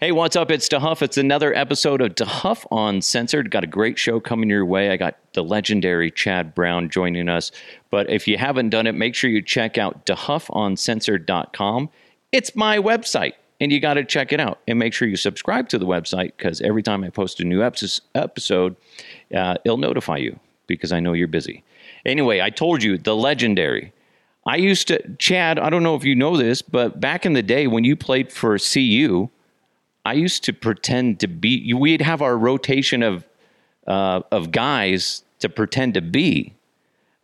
Hey, what's up? It's DeHuff. It's another episode of DeHuff Uncensored. Got a great show coming your way. I got the legendary Chad Brown joining us. But if you haven't done it, make sure you check out DeHuffUncensored.com. It's my website, and you got to check it out. And make sure you subscribe to the website because every time I post a new episode, uh, it'll notify you because I know you're busy. Anyway, I told you the legendary. I used to, Chad, I don't know if you know this, but back in the day when you played for CU, I used to pretend to be. We'd have our rotation of uh, of guys to pretend to be.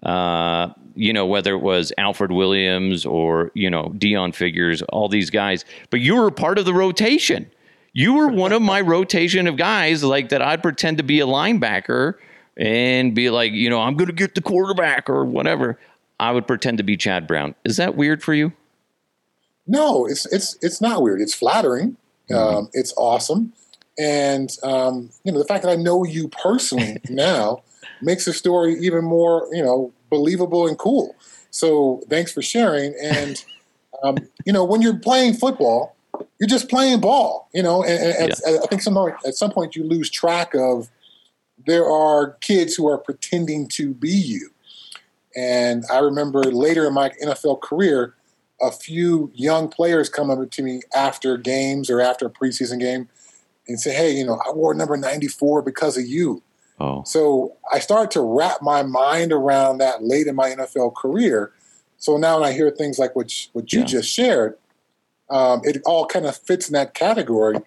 Uh, you know, whether it was Alfred Williams or you know Deon Figures, all these guys. But you were part of the rotation. You were one of my rotation of guys, like that. I'd pretend to be a linebacker and be like, you know, I'm going to get the quarterback or whatever. I would pretend to be Chad Brown. Is that weird for you? No, it's it's it's not weird. It's flattering. Mm-hmm. Um, it's awesome. And, um, you know, the fact that I know you personally now makes the story even more, you know, believable and cool. So thanks for sharing. And, um, you know, when you're playing football, you're just playing ball, you know, and, and yeah. I think some, at some point you lose track of there are kids who are pretending to be you. And I remember later in my NFL career, a few young players come up to me after games or after a preseason game and say, "Hey, you know, I wore number 94 because of you." Oh. So I started to wrap my mind around that late in my NFL career. So now when I hear things like what what you yeah. just shared, um, it all kind of fits in that category,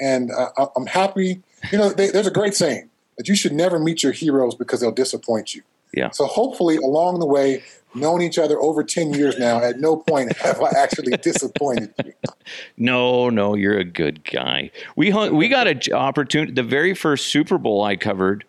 and uh, I'm happy. You know, they, there's a great saying that you should never meet your heroes because they'll disappoint you. Yeah. So hopefully, along the way, known each other over 10 years now, at no point have I actually disappointed you. No, no, you're a good guy. We hung, we got an opportunity. The very first Super Bowl I covered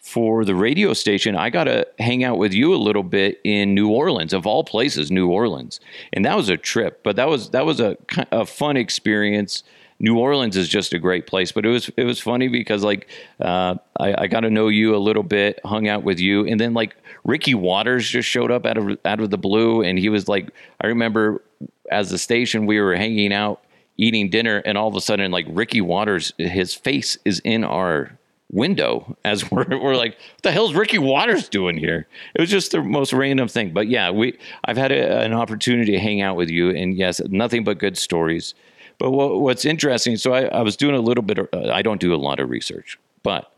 for the radio station, I got to hang out with you a little bit in New Orleans, of all places, New Orleans, and that was a trip. But that was that was a, a fun experience. New Orleans is just a great place. But it was it was funny because like uh, I, I got to know you a little bit, hung out with you, and then like Ricky Watters just showed up out of out of the blue, and he was like, I remember as the station we were hanging out eating dinner, and all of a sudden like Ricky Watters, his face is in our window as we're, we're like, what the hell's Ricky Watters doing here? It was just the most random thing. But yeah, we I've had a, an opportunity to hang out with you, and yes, nothing but good stories. But what, what's interesting, so I, I, was doing a little bit. Of, uh, I don't do a lot of research, but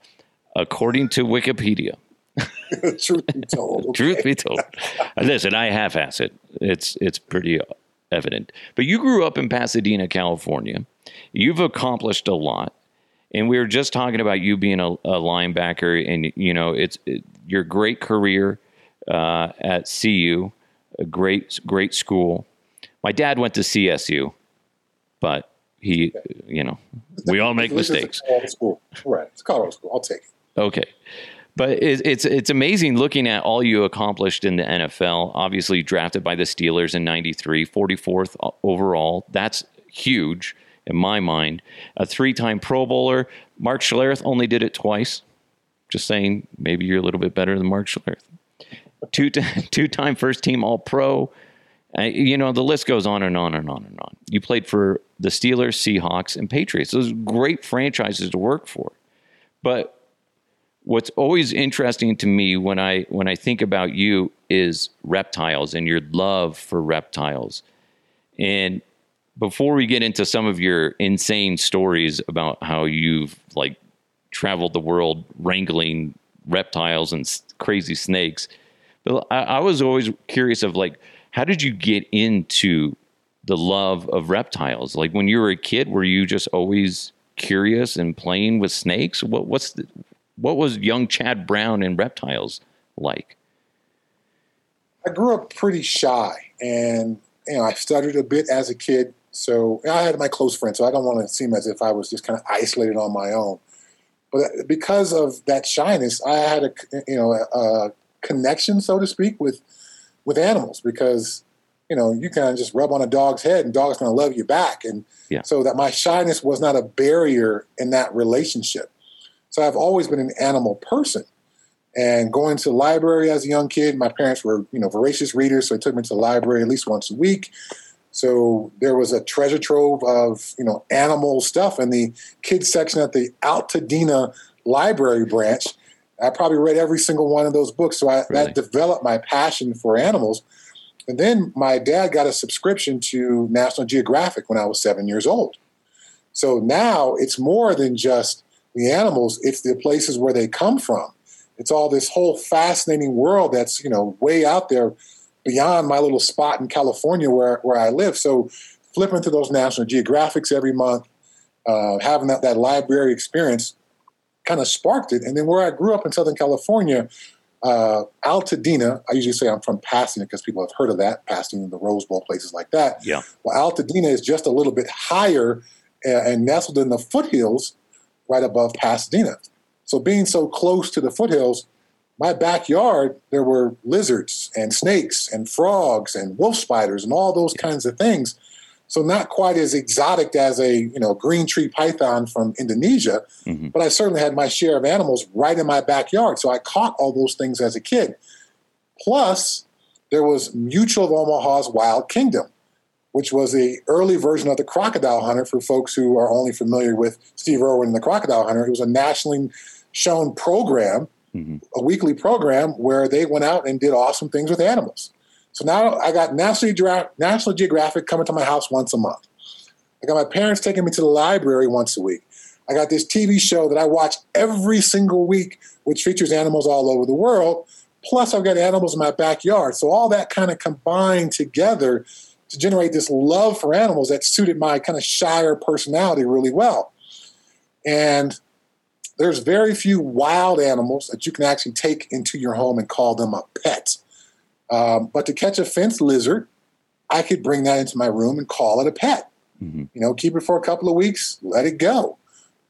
according to Wikipedia, truth be told, okay. truth be told, listen, I half-ass it. It's it's pretty evident. But you grew up in Pasadena, California. You've accomplished a lot, and we were just talking about you being a, a linebacker, and you know it's it, your great career uh, at CU, a great great school. My dad went to CSU but he, you know, we all make mistakes. School. Right. It's Colorado school. I'll take it. Okay. But it's it's amazing looking at all you accomplished in the NFL. Obviously, drafted by the Steelers in '93, 44th overall. That's huge in my mind. A three-time Pro Bowler. Mark Schlereth only did it twice. Just saying, maybe you're a little bit better than Mark Schlereth. Two two-time first-team All-Pro. Uh, you know, the list goes on and on and on and on. You played for the Steelers, Seahawks, and Patriots. Those great franchises to work for. But what's always interesting to me when I when I think about you is reptiles and your love for reptiles. And before we get into some of your insane stories about how you've like traveled the world wrangling reptiles and crazy snakes, but I, I was always curious of like how did you get into the love of reptiles? Like when you were a kid, were you just always curious and playing with snakes? What what's the, what was young Chad Brown in reptiles like? I grew up pretty shy, and you know I stuttered a bit as a kid. So I had my close friends, so I don't want to seem as if I was just kind of isolated on my own. But uh, because of that shyness, I had a you know a, a connection, so to speak, with with animals because you know you kind of just rub on a dog's head and dog's going to love you back and yeah. so that my shyness was not a barrier in that relationship so i've always been an animal person and going to the library as a young kid my parents were you know voracious readers so they took me to the library at least once a week So there was a treasure trove of you know animal stuff in the kids section at the Altadena Library branch. I probably read every single one of those books, so I, really? that developed my passion for animals. And then my dad got a subscription to National Geographic when I was seven years old. So now it's more than just the animals; it's the places where they come from. It's all this whole fascinating world that's you know way out there beyond my little spot in California where where I live. So flipping through those National Geographics every month, uh, having that that library experience, kind of sparked it. And then where I grew up in Southern California, uh, Altadena, I usually say I'm from Pasadena because people have heard of that, Pasadena, the Rose Bowl, places like that. Yeah. Well, Altadena is just a little bit higher and, uh, and nestled in the foothills right above Pasadena. So being so close to the foothills, my backyard, there were lizards and snakes and frogs and wolf spiders and all those kinds of things. So not quite as exotic as a you know green tree python from Indonesia, mm-hmm. but I certainly had my share of animals right in my backyard. So I caught all those things as a kid. Plus, there was Mutual of Omaha's Wild Kingdom, which was the early version of the Crocodile Hunter for folks who are only familiar with Steve Irwin and the Crocodile Hunter. It was a nationally shown program, mm-hmm. a weekly program where they went out and did awesome things with animals. So now I got National, Geogra- National Geographic coming to my house once a month. I got my parents taking me to the library once a week. I got this TV show that I watch every single week, which features animals all over the world. Plus, I've got animals in my backyard. So all that kind of combined together to generate this love for animals that suited my kind of shyer personality really well. And there's very few wild animals that you can actually take into your home and call them a pet. Um, but to catch a fence lizard, I could bring that into my room and call it a pet. Mm-hmm. You know, keep it for a couple of weeks, let it go.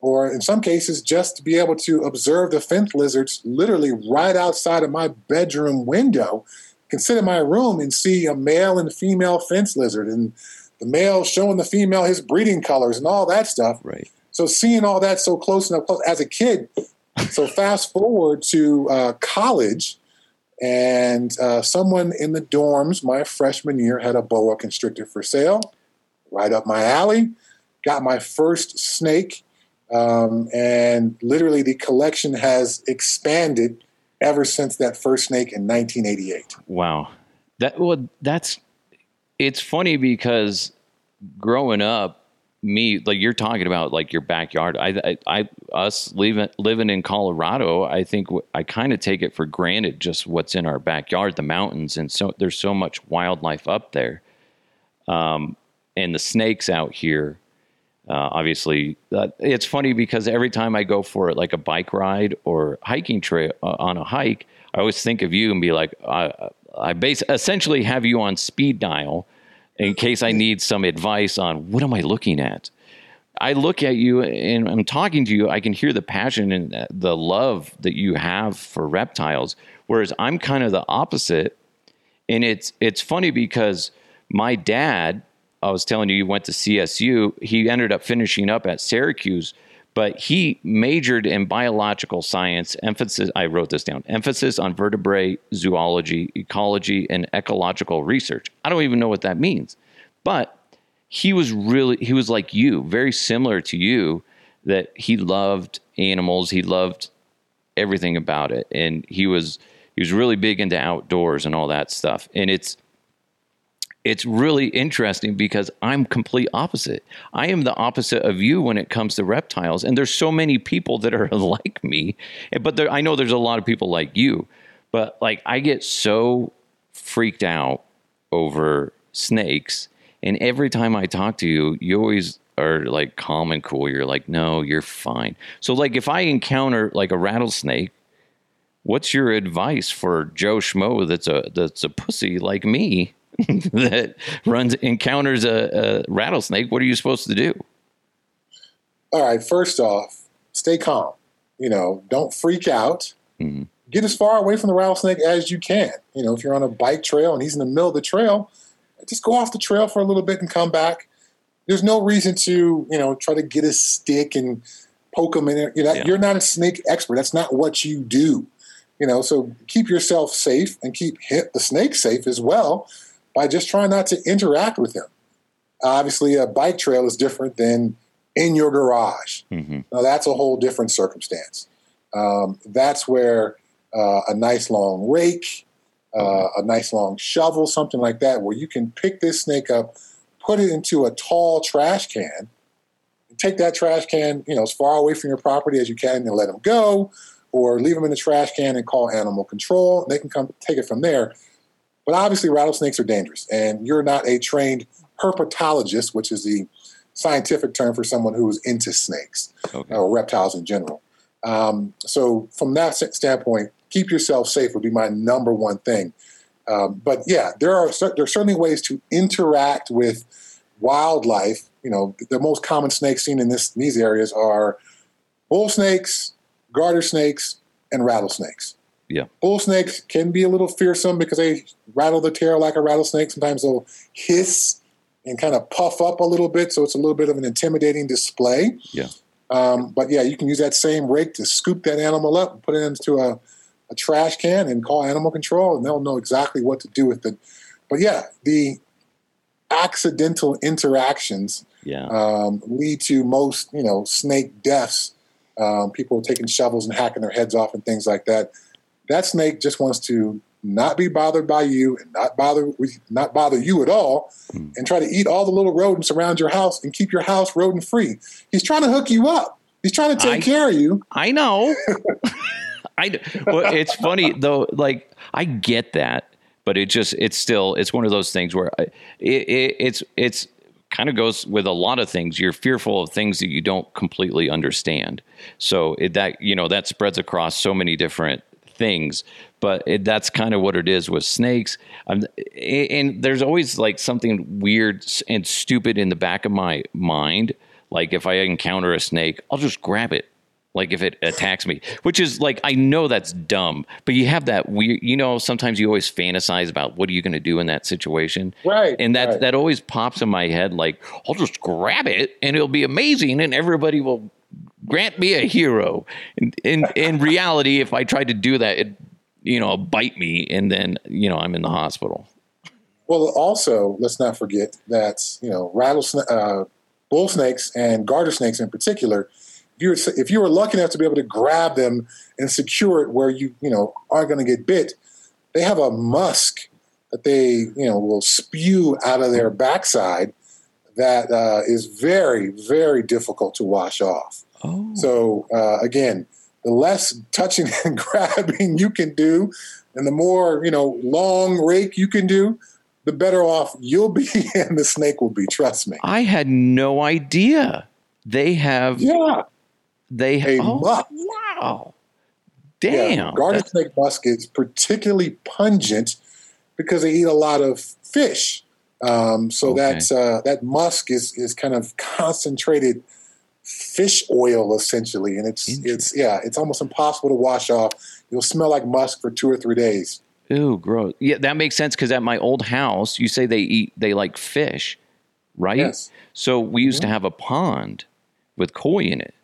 Or in some cases, just to be able to observe the fence lizards literally right outside of my bedroom window, can sit in my room and see a male and female fence lizard and the male showing the female his breeding colors and all that stuff. Right. So seeing all that so close and up close as a kid. So fast forward to uh, college, and uh, someone in the dorms my freshman year had a boa constrictor for sale, right up my alley. Got my first snake, um, and literally the collection has expanded ever since that first snake in 1988. Wow, that well, that's it's funny because growing up me like you're talking about like your backyard. I i, I us living living in colorado i think i kind of take it for granted just what's in our backyard the mountains and so there's so much wildlife up there. Um and the snakes out here uh, obviously uh, it's funny because every time i go for like a bike ride or hiking trail uh, on a hike i always think of you and be like i i base essentially have you on speed dial in case I need some advice on what am I looking at. I look at you and I'm talking to you, I can hear the passion and the love that you have for reptiles, whereas I'm kind of the opposite. And it's it's funny because my dad, I was telling you, he went to CSU. He ended up finishing up at Syracuse, but he majored in biological science emphasis i wrote this down emphasis on vertebrate zoology ecology and ecological research. I don't even know what that means. But he was really he was like you very similar to you that he loved animals he loved everything about it. And he was he was really big into outdoors and all that stuff. And it's it's really interesting because I'm complete opposite. I am the opposite of you when it comes to reptiles, and there's so many people that are like me. But there, I know there's a lot of people like you, but like I get so freaked out over snakes, and every time I talk to you, you always are like calm and cool. You're like, no, you're fine. So like if I encounter like a rattlesnake, what's your advice for Joe Schmo that's a that's a pussy like me? that runs encounters a, a, rattlesnake, what are you supposed to do? All right, first off, stay calm. You know, don't freak out. Mm-hmm. Get as far away from the rattlesnake as you can. You know, if you're on a bike trail and he's in the middle of the trail, just go off the trail for a little bit and come back. There's no reason to, you know, try to get a stick and poke him in there. You know, yeah. You're not a snake expert. That's not what you do. You know, so keep yourself safe and keep hit the snake safe as well by just trying not to interact with him. Obviously, a bike trail is different than in your garage. hmm Now, that's a whole different circumstance. Um, that's where uh, a nice long rake, uh, a nice long shovel, something like that, where you can pick this snake up, put it into a tall trash can, take that trash can, you know, as far away from your property as you can, and let them go, or leave them in the trash can and call animal control. They can come take it from there. But obviously, rattlesnakes are dangerous, and you're not a trained herpetologist, which is the scientific term for someone who is into snakes Okay. or reptiles in general. Um, so, from that standpoint, keep yourself safe would be my number one thing. Um, but yeah, there are there are certainly ways to interact with wildlife. You know, the most common snakes seen in this these areas are bull snakes, garter snakes, and rattlesnakes. Yeah. bull snakes can be a little fearsome because they rattle the tail like a rattlesnake. Sometimes they'll hiss and kind of puff up a little bit, so it's a little bit of an intimidating display. Yeah. Um, but yeah, you can use that same rake to scoop that animal up and put it into a, a trash can and call animal control, and they'll know exactly what to do with it. But yeah, the accidental interactions Yeah. um, lead to most, you know, snake deaths. Um, people taking shovels and hacking their heads off and things like that. That snake just wants to not be bothered by you and not bother with, not bother you at all, Hmm. and try to eat all the little rodents around your house and keep your house rodent free. He's trying to hook you up. He's trying to take I- care of you. I know. I well, it's funny though. Like I get that, but it just it's still it's one of those things where I, it, it, it's it's kind of goes with a lot of things. You're fearful of things that you don't completely understand. So it, that you know that spreads across so many different things. But it, that's kind of what it is with snakes. Um, and there's always like something weird and stupid in the back of my mind. Like if I encounter a snake, I'll just grab it like if it attacks me which is like i know that's dumb but you have that weird you know sometimes you always fantasize about what are you going to do in that situation Right, and that right. that always pops in my head like i'll just grab it and it'll be amazing and everybody will grant me a hero in in, in reality if i tried to do that it you know bite me and then you know i'm in the hospital Well, also, let's not forget that you know rattlesnake, uh, bull snakes and garter snakes in particular. If you were, if you were lucky enough to be able to grab them and secure it where you you know aren't going to get bit, they have a musk that they you know will spew out of their backside that uh, is very very difficult to wash off. Oh So uh, again, the less touching and grabbing you can do, and the more you know long rake you can do, the better off you'll be, and the snake will be. Trust me. i had no idea they have Yeah, they have. oh, wow Yeah, damn garter That's- snake musk is particularly pungent because they eat a lot of fish. Um, so Okay. that's uh, that musk is is kind of concentrated fish oil essentially, and it's it's yeah, it's almost impossible to wash off. You'll smell like musk for two or three days. Ooh, gross. Yeah, that makes sense because at my old house, you say they eat, they like fish, right? Yes. So we used to mm-hmm. have a pond with koi in it.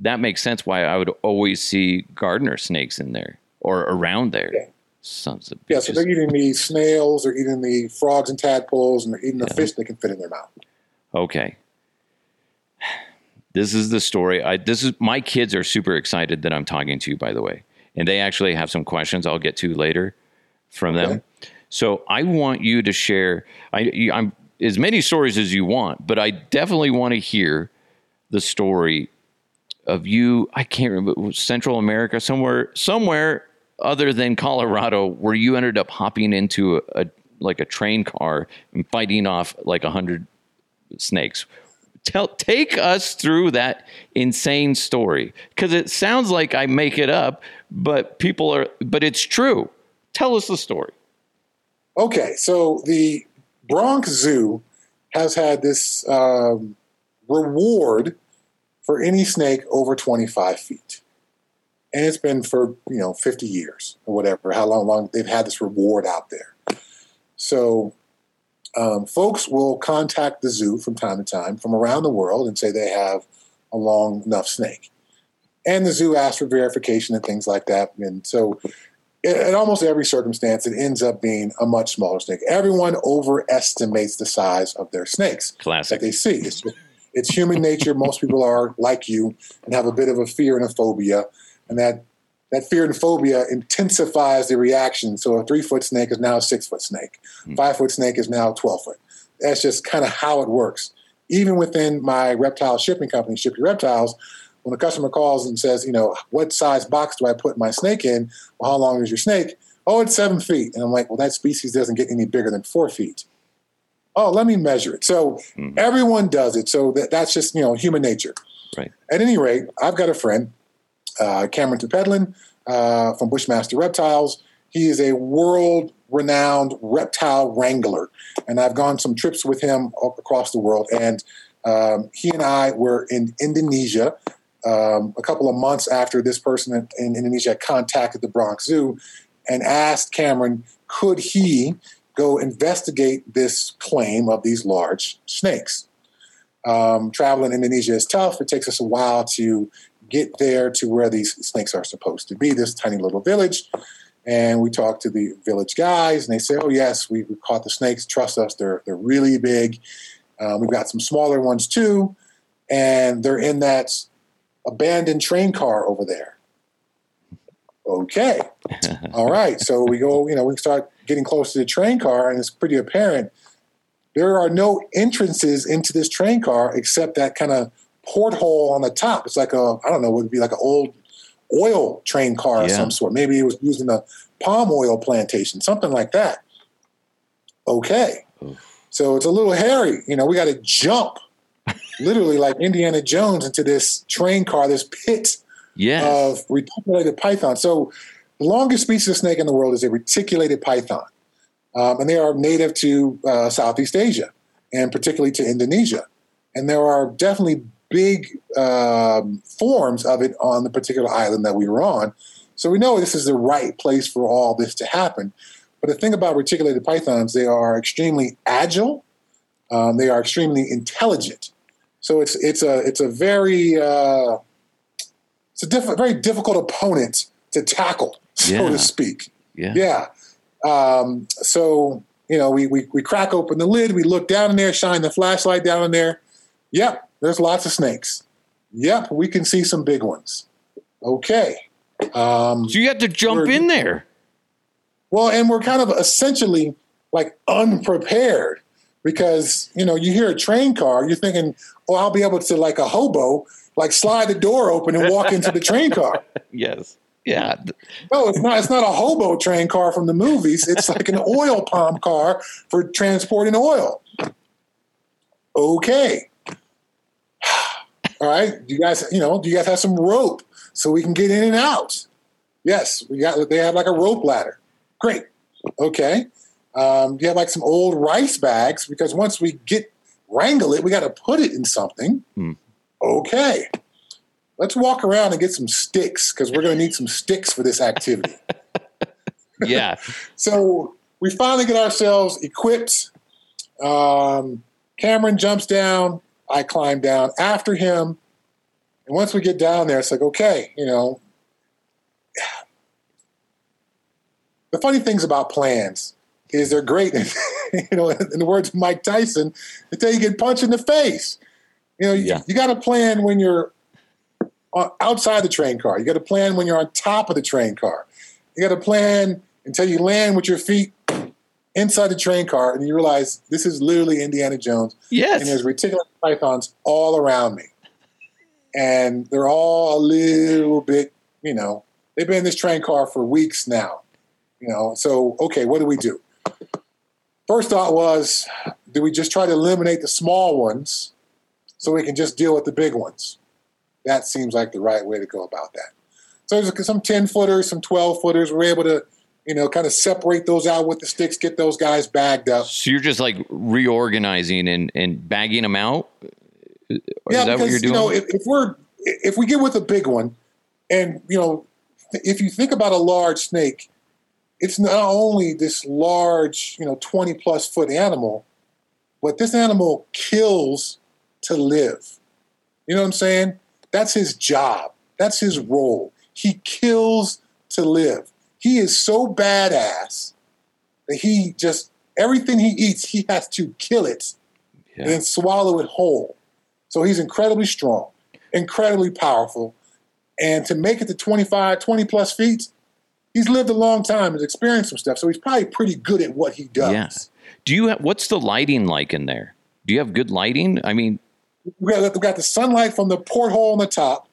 That makes sense why I would always see garter snakes in there or around there. Yeah. Sons of Yeah, so they're eating the snails, they're eating the frogs and tadpoles, and they're eating the Yeah. fish they can fit in their mouth. Okay. This is the story. I this is my kids are super excited that I'm talking to you, by the way. And they actually have some questions I'll get to later from them. So I want you to share I, I'm as many stories as you want, but I definitely want to hear the story of you. I can't remember Central America, somewhere somewhere other than Colorado, where you ended up hopping into a, a like a train car and fighting off like a hundred snakes. Tell take us through that insane story because it sounds like I make it up, but people are but it's true. Tell us the story. Okay, so the Bronx Zoo has had this um, reward for any snake over 25 feet. And it's been for, you know, 50 years or whatever, how long, long they've had this reward out there. So um, folks will contact the zoo from time to time from around the world and say they have a long enough snake. And the zoo asks for verification and things like that. And so in, in almost every circumstance, it ends up being a much smaller snake. Everyone overestimates the size of their snakes Classic. that they see. It's, it's human nature. Most people are like you and have a bit of a fear and a phobia, and that that fear and phobia intensifies the reaction. So a three foot snake is now a six foot snake. Five foot snake is now twelve foot. That's just kind of how it works. Even within my reptile shipping company, Ship Your Reptiles, when a customer calls and says, you know, what size box do I put my snake in? Well, how long is your snake? Oh, it's seven feet. And I'm like, well, that species doesn't get any bigger than four feet. Oh, let me measure it. So Mhm. everyone does it. So that, that's just, you know, human nature. Right. At any rate, I've got a friend, uh, Cameron Tepedlin uh, from Bushmaster Reptiles. He is a world renowned reptile wrangler. And I've gone some trips with him across the world. And um, he and I were in Indonesia um, a couple of months after this person in, in Indonesia contacted the Bronx Zoo and asked Cameron, could he go investigate this claim of these large snakes? Um, travel in Indonesia is tough. It takes us a while to get there to where these snakes are supposed to be, this tiny little village. And we talked to the village guys, and they say, "Oh yes, we, we caught the snakes. Trust us, they're they're really big. Um, we've got some smaller ones too, and they're in that abandoned train car over there." Okay, all right. So we go, you know, we start getting close to the train car, and it's pretty apparent there are no entrances into this train car except that kind of porthole on the top. It's like a, I don't know, would be like an old oil train car of Yeah. some sort. Maybe it was using a palm oil plantation, something like that. Okay. So it's a little hairy. You know, we got to jump literally like Indiana Jones into this train car, this pit Yes. of reticulated python. So the longest species of snake in the world is a reticulated python. Um, and they are native to uh, Southeast Asia and particularly to Indonesia. And there are definitely big um, forms of it on the particular island that we were on. So we know this is the right place for all this to happen. But the thing about reticulated pythons, they are extremely agile. Um, they are extremely intelligent. So it's it's a it's a very uh, it's a diff- very difficult opponent to tackle, so Yeah. to speak. yeah. Yeah. Um, so, you know, we, we, we crack open the lid, we look down in there, shine the flashlight down in there. Yep, there's lots of snakes. Yep, we can see some big ones. Okay. Um, So you have to jump in there. well, and we're kind of essentially like unprepared because, you know, you hear a train car, you're thinking, oh, I'll be able to, like a hobo, like slide the door open and walk into the train car. Yes. Yeah. No, it's not. It's not a hobo train car from the movies. It's like an oil palm car for transporting oil. Okay. All right. Do you guys, you know, do you guys have some rope so we can get in and out? Yes, we got. They have like a rope ladder. Great. Okay. Um, do you have like some old rice bags? Because once we get wrangle it, we got to put it in something. Hmm. Okay. Let's walk around and get some sticks because we're going to need some sticks for this activity. Yeah. So we finally get ourselves equipped. Um, Cameron jumps down. I climb down after him. And once we get down there, it's like, okay, you know. The funny things about plans is they're great. you know, in the words of Mike Tyson, until you get punched in the face. You know, Yeah. you, you got to plan when you're on- outside the train car. You got to plan when you're on top of the train car. You got to plan until you land with your feet inside the train car and you realize this is literally Indiana Jones Yes. and there's reticulated pythons all around me. And they're all a little bit, you know, they've been in this train car for weeks now. You know, so okay, what do we do? First thought was, do we just try to eliminate the small ones so we can just deal with the big ones? That seems like the right way to go about that. So there's some 10 footers, some 12 footers. We're able to, you know, kind of separate those out with the sticks, get those guys bagged up. So you're just like reorganizing and, and bagging them out? Is yeah, that because what you're doing? you know, if, if we're if we get with a big one, and you know, if you think about a large snake, it's not only this large, you know, twenty plus foot animal, but this animal kills to live. You know what I'm saying? That's his job. That's his role. He kills to live. He is so badass that he just everything he eats, he has to kill it Yeah. and then swallow it whole. So he's incredibly strong, incredibly powerful. And to make it to 25, 20 plus feet, he's lived a long time and experienced some stuff. So he's probably pretty good at what he does. Yeah. Do you have, what's the lighting like in there? Do you have good lighting? I mean, We got, we got the sunlight from the porthole on the top.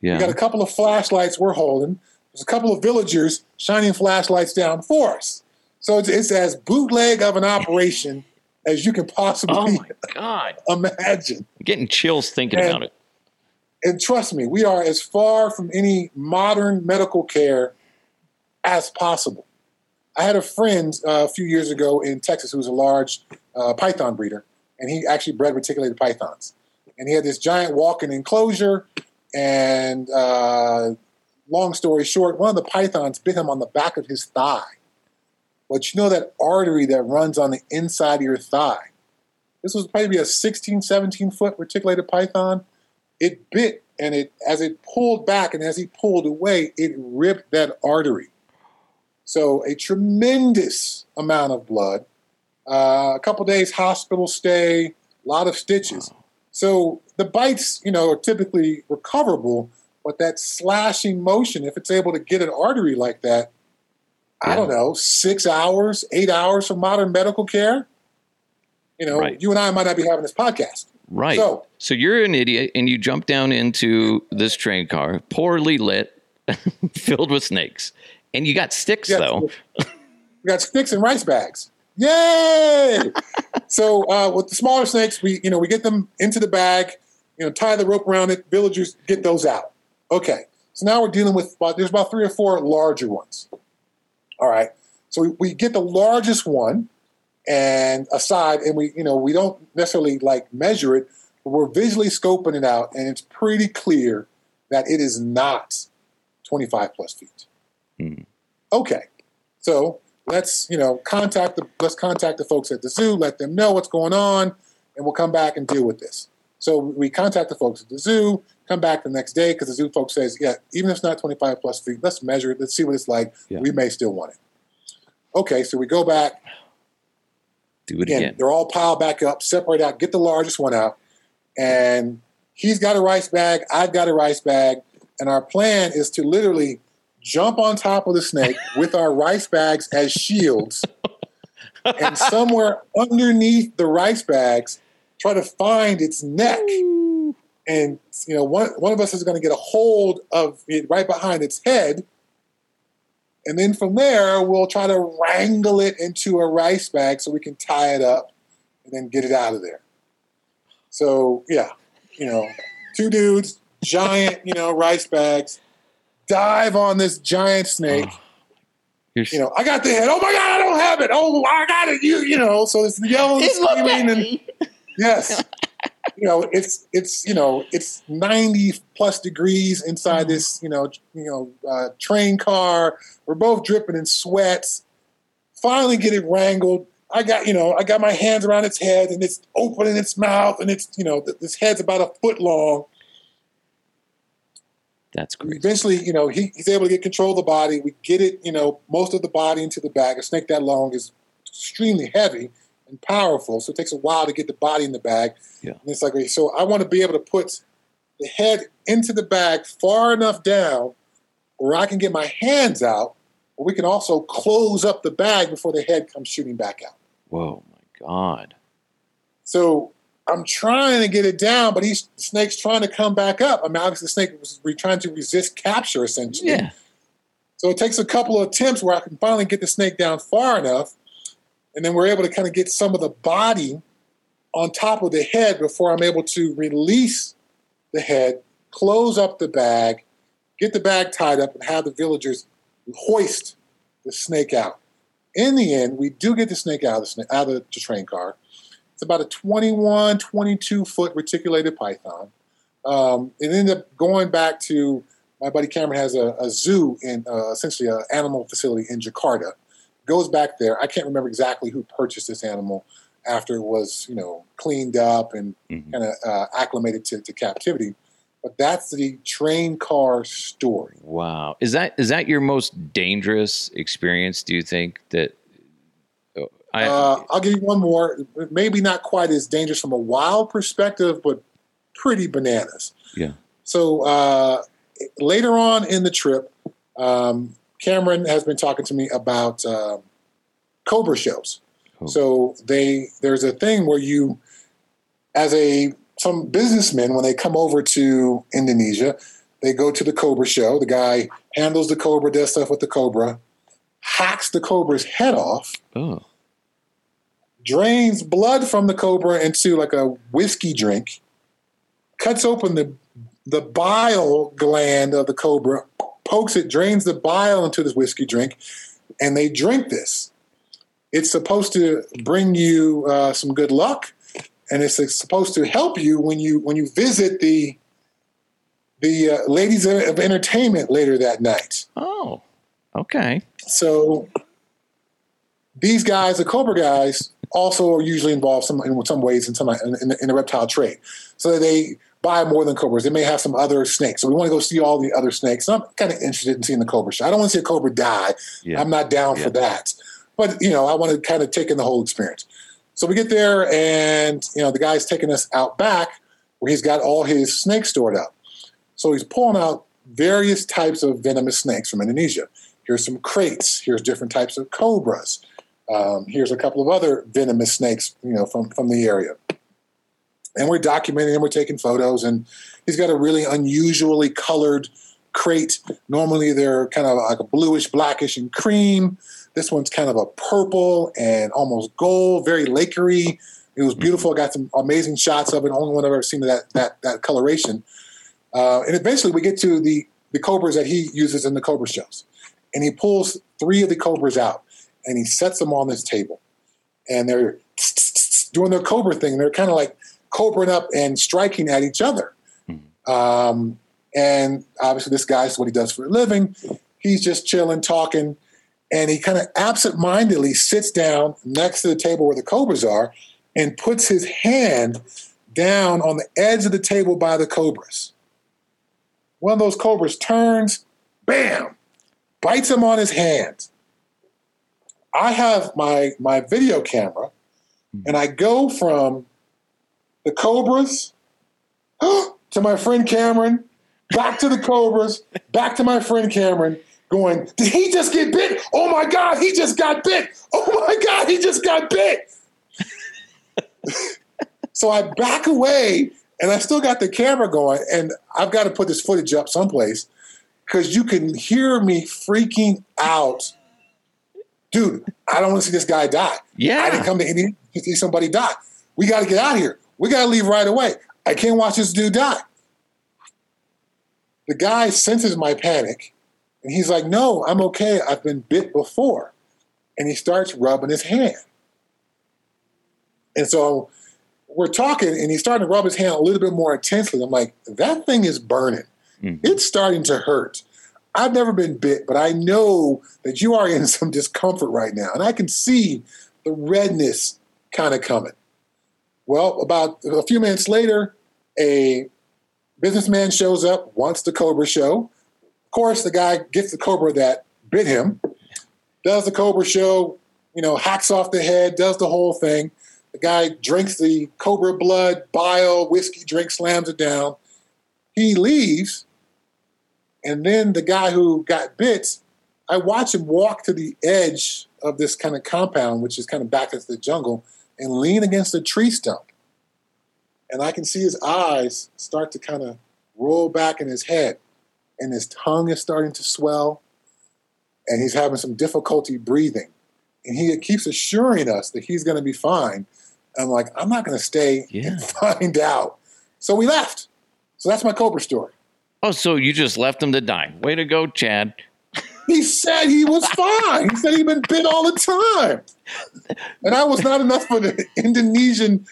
Yeah. We got a couple of flashlights we're holding. There's a couple of villagers shining flashlights down for us. So it's, it's as bootleg of an operation as you can possibly Oh my God. imagine. I'm getting chills thinking And- about it. And trust me, we are as far from any modern medical care as possible. I had a friend uh, a few years ago in Texas who was a large uh, python breeder, and he actually bred reticulated pythons. And he had this giant walk-in enclosure, and uh, long story short, one of the pythons bit him on the back of his thigh. But you know that artery that runs on the inside of your thigh? This was probably a 16, 17 foot reticulated python. It bit, and it as it pulled back and as he pulled away, it ripped that artery. So a tremendous amount of blood, uh, a couple days hospital stay, a lot of stitches. So the bites, you know, are typically recoverable, but that slashing motion, if it's able to get an artery like that, I don't know, six hours, eight hours for modern medical care. You know, Right. you and I might not be having this podcast. Right. So, So you're an idiot and you jump down into this train car, poorly lit, filled with snakes. And you got sticks Yeah, though. we got sticks and rice bags. Yay! so uh, with the smaller snakes, we you know we get them into the bag, you know, tie the rope around it. Villagers get those out. Okay, so now we're dealing with about there's about three or four larger ones. All right, so we, we get the largest one and aside, and we you know we don't necessarily like measure it, but we're visually scoping it out, and it's pretty clear that it is not 25 plus feet. Hmm. Okay, so let's you know contact the let's contact the folks at the zoo, let them know what's going on, and we'll come back and deal with this. So we contact the folks at the zoo, come back the next day because the zoo folks says, yeah, even if it's not 25 plus feet, let's measure it, let's see what it's like. Yeah. We may still want it. Okay, so we go back, Do it again, again. they're all piled back up, separate out, get the largest one out. And he's got a rice bag, I've got a rice bag. And our plan is to literally jump on top of the snake with our rice bags as shields. and somewhere underneath the rice bags, try to find its neck. And you know, one one of us is going to get a hold of it right behind its head. And then from there, we'll try to wrangle it into a rice bag so we can tie it up and then get it out of there. So, yeah, you know, two dudes, giant, you know, rice bags, dive on this giant snake. You're, You know, I got the head. Oh my God, I don't have it. Oh, I got it. You, you know, so it's yelling, and screaming, and yes, you know, it's it's you know, it's ninety plus degrees inside this you know you know uh, train car. We're both dripping in sweats. Finally, get it wrangled. I got you know, I got my hands around its head, and it's opening its mouth, and it's you know, th- this head's about a foot long. that's great. Eventually, you know, he, he's able to get control of the body. We get it, you know, most of the body into the bag. A snake that long is extremely heavy and powerful, so it takes a while to get the body in the bag. Yeah. And it's like, so I want to be able to put the head into the bag far enough down where I can get my hands out, but we can also close up the bag before the head comes shooting back out. Whoa, my God. So I'm trying to get it down, but he's the snake's trying to come back up. I mean, obviously, the snake was re- trying to resist capture, essentially. Yeah. So it takes a couple of attempts where I can finally get the snake down far enough, and then we're able to kind of get some of the body on top of the head before I'm able to release the head, close up the bag, get the bag tied up, and have the villagers hoist the snake out. In the end, we do get the snake out of the, snake, out of the train car. It's about a 21, 22 foot reticulated python. Um, it ended up going back to my buddy Cameron has a, a zoo in uh, essentially an animal facility in Jakarta. Goes back there. I can't remember exactly who purchased this animal after it was you know cleaned up and Mhm. kind of uh, acclimated to, to captivity. but that's the train car story. Wow. Is that is that your most dangerous experience? Do you think that? I, uh, I'll give you one more. Maybe not quite as dangerous from a wild perspective, but pretty bananas. Yeah. So uh, later on in the trip, um, Cameron has been talking to me about uh, Cobra shows. Oh. So they there's a thing where you, as a some businessmen when they come over to Indonesia, they go to the Cobra show. The guy handles the Cobra, does stuff with the Cobra, hacks the Cobra's head off, oh. drains blood from the Cobra into like a whiskey drink, cuts open the the bile gland of the Cobra, pokes it, drains the bile into this whiskey drink, and they drink this. It's supposed to bring you uh, some good luck and it's supposed to help you when you when you visit the the uh, ladies of entertainment later that night. Oh, okay. So these guys, the Cobra guys, also are usually involved some in some ways in some in, in, in the reptile trade. So they buy more than cobras. They may have some other snakes. So we want to go see all the other snakes. I'm kind of interested in seeing the cobra show. I don't want to see a cobra die. Yeah. I'm not down yeah. for that. But you know, I want to kind of take in the whole experience. So we get there, and you know the guy's taking us out back where he's got all his snakes stored up. So he's pulling out various types of venomous snakes from Indonesia. Here's some kraits. Here's different types of cobras. Um, here's a couple of other venomous snakes, you know, from from the area. And we're documenting and we're taking photos. And he's got a really unusually colored krait. Normally they're kind of like a bluish, blackish, and cream. This one's kind of a purple and almost gold, very lakery. It was beautiful. I got some amazing shots of it. Only one I've ever seen that that that coloration. Uh, and eventually, we get to the the cobras that he uses in the cobra shows, and he pulls three of the cobras out and he sets them on this table, and they're doing their cobra thing. And They're kind of like cobraing up and striking at each other. Mm-hmm. Um, and obviously, this guy's what he does for a living. He's just chilling, talking, and he kind of absentmindedly sits down next to the table where the cobras are and puts his hand down on the edge of the table by the cobras. One of those cobras turns, bam, bites him on his hand. I have my my video camera, and I go from the cobras to my friend Cameron, back to the cobras, back to my friend Cameron, going, Did he just get bit? Oh my God, he just got bit. Oh my God, he just got bit. so I back away and I still got the camera going, and I've got to put this footage up someplace because you can hear me freaking out. Dude, I don't want to see this guy die. Yeah. I didn't come to India to see somebody die. We got to get out of here. We got to leave right away. I can't watch this dude die. The guy senses my panic and he's like, No, I'm okay. I've been bit before. And he starts rubbing his hand. And so we're talking, and he's starting to rub his hand a little bit more intensely. I'm like, That thing is burning. Mm-hmm. It's starting to hurt. I've never been bit, but I know that you are in some discomfort right now. And I can see the redness kind of coming. Well, about a few minutes later, a businessman shows up, wants the Cobra show Of course, the guy gets the cobra that bit him, does the cobra show, you know, hacks off the head, does the whole thing. The guy drinks the cobra blood, bile, whiskey drink, slams it down. He leaves, and then the guy who got bit, I watch him walk to the edge of this kind of compound, which is kind of back into the jungle, and lean against a tree stump. And I can see his eyes start to kind of roll back in his head and his tongue is starting to swell, and he's having some difficulty breathing. And he keeps assuring us that he's going to be fine. I'm like, I'm not going to stay yeah. and find out. So we left. So that's my Cobra story. Oh, so you just left him to die. Way to go, Chad. He said he was fine. He said he'd been bit all the time. And I was not enough for the Indonesian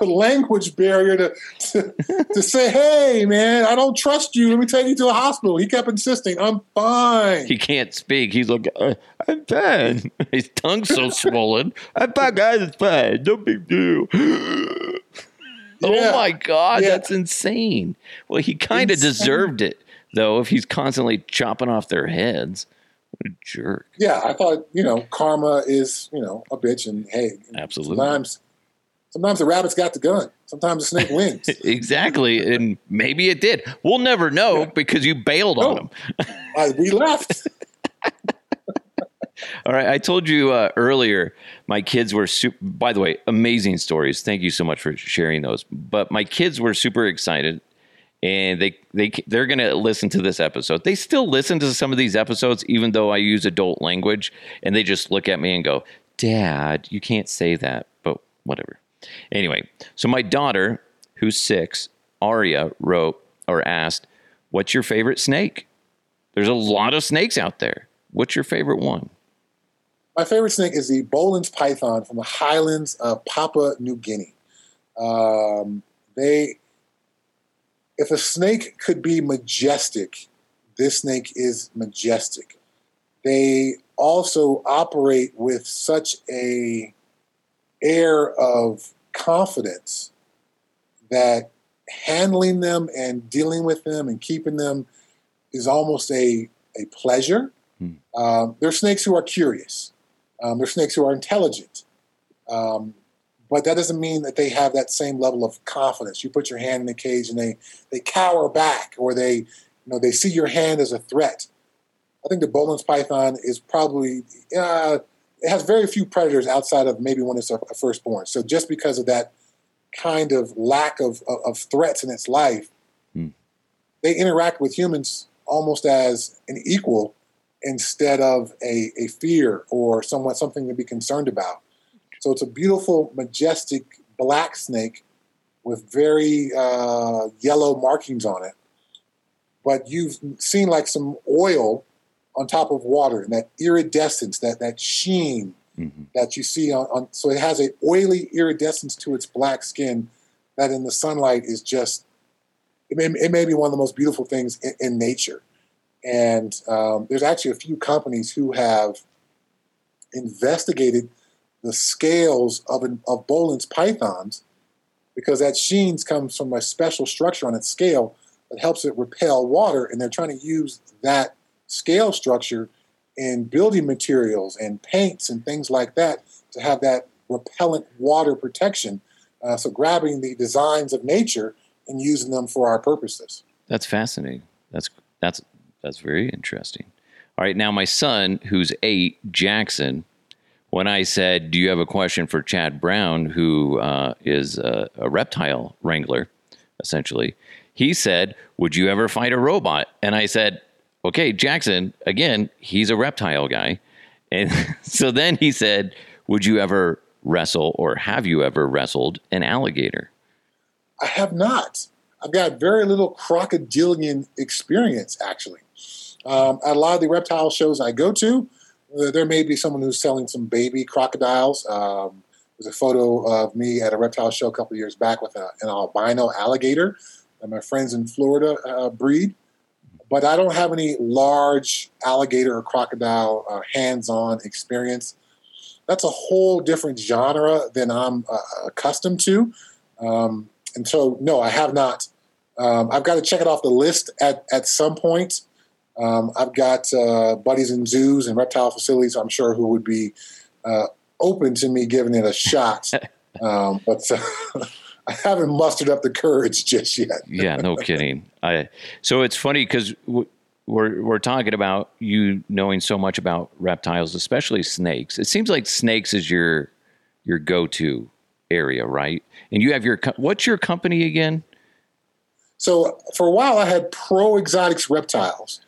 language barrier to, to, to say, "Hey, man, I don't trust you. Let me take you to the hospital." He kept insisting, "I'm fine." He can't speak. He's like, uh, "I'm fine." His tongue's so swollen. I'm fine, guys. It's fine. No big deal. Oh my God, yeah. that's insane. Well, he kind of deserved it, though, if he's constantly chopping off their heads. A jerk. Yeah, I thought, you know, karma is, you know, a bitch. And hey, absolutely. Sometimes, sometimes the rabbit's got the gun. Sometimes the snake wins. exactly. And maybe it did. We'll never know yeah. because you bailed no. on him. I, we left. All right. I told you uh, earlier, my kids were super, by the way, amazing stories. Thank you so much for sharing those. But my kids were super excited and they, they, they're going to listen to this episode. They still listen to some of these episodes, even though I use adult language and they just look at me and go, dad, you can't say that, but whatever. Anyway, so my daughter, who's six, Aria, wrote or asked, What's your favorite snake? There's a lot of snakes out there. What's your favorite one? My favorite snake is the Boelen's python from the highlands of Papua New Guinea. Um, they, if a snake could be majestic, this snake is majestic. They also operate with such a air of confidence that handling them and dealing with them and keeping them is almost a, a pleasure. Hmm. Um, there are snakes who are curious. Um, there are snakes who are intelligent. Um, but that doesn't mean that they have that same level of confidence. You put your hand in the cage and they, they cower back or they, you know, they see your hand as a threat. I think the Boelen's python is probably uh, it has very few predators outside of maybe when it's a, a firstborn. So just because of that kind of lack of, of, of threats in its life, hmm. they interact with humans almost as an equal instead of a, a fear or somewhat something to be concerned about. So it's a beautiful, majestic black snake with very uh, yellow markings on it. But you've seen like some oil on top of water and that iridescence, that that sheen mm-hmm. that you see on, on, So it has an oily iridescence to its black skin that in the sunlight is just. It may, it may be one of the most beautiful things in, in nature, and um, there's actually a few companies who have investigated the scales of an, of Boelen's pythons because that sheen comes from a special structure on its scale that helps it repel water, and they're trying to use that scale structure in building materials and paints and things like that to have that repellent water protection. Uh, so grabbing the designs of nature and using them for our purposes. That's fascinating. That's that's that's very interesting. All right, now my son, who's eight, Jackson. When I said, "Do you have a question for Chad Brown, who uh, is a, a reptile wrangler, essentially?" He said, "Would you ever fight a robot?" And I said, okay, Jackson, again, he's a reptile guy. And so then he said, Would you ever wrestle or have you ever wrestled an alligator? I have not. I've got very little crocodilian experience, actually. Um, at a lot of the reptile shows I go to, there may be someone who's selling some baby crocodiles. Um, there's a photo of me at a reptile show a couple years back with a, an albino alligator that my friends in Florida uh, breed but I don't have any large alligator or crocodile uh, hands-on experience. That's a whole different genre than I'm uh, accustomed to, um, and so no, I have not. Um, I've got to check it off the list at at some point. Um, I've got uh, buddies in zoos and reptile facilities. I'm sure who would be uh, open to me giving it a shot, um, but. I haven't mustered up the courage just yet. yeah, no kidding. I so it's funny because we're we're talking about you knowing so much about reptiles, especially snakes. It seems like snakes is your your go to area, right? And you have your what's your company again? So for a while, I had Pro Exotics Reptiles,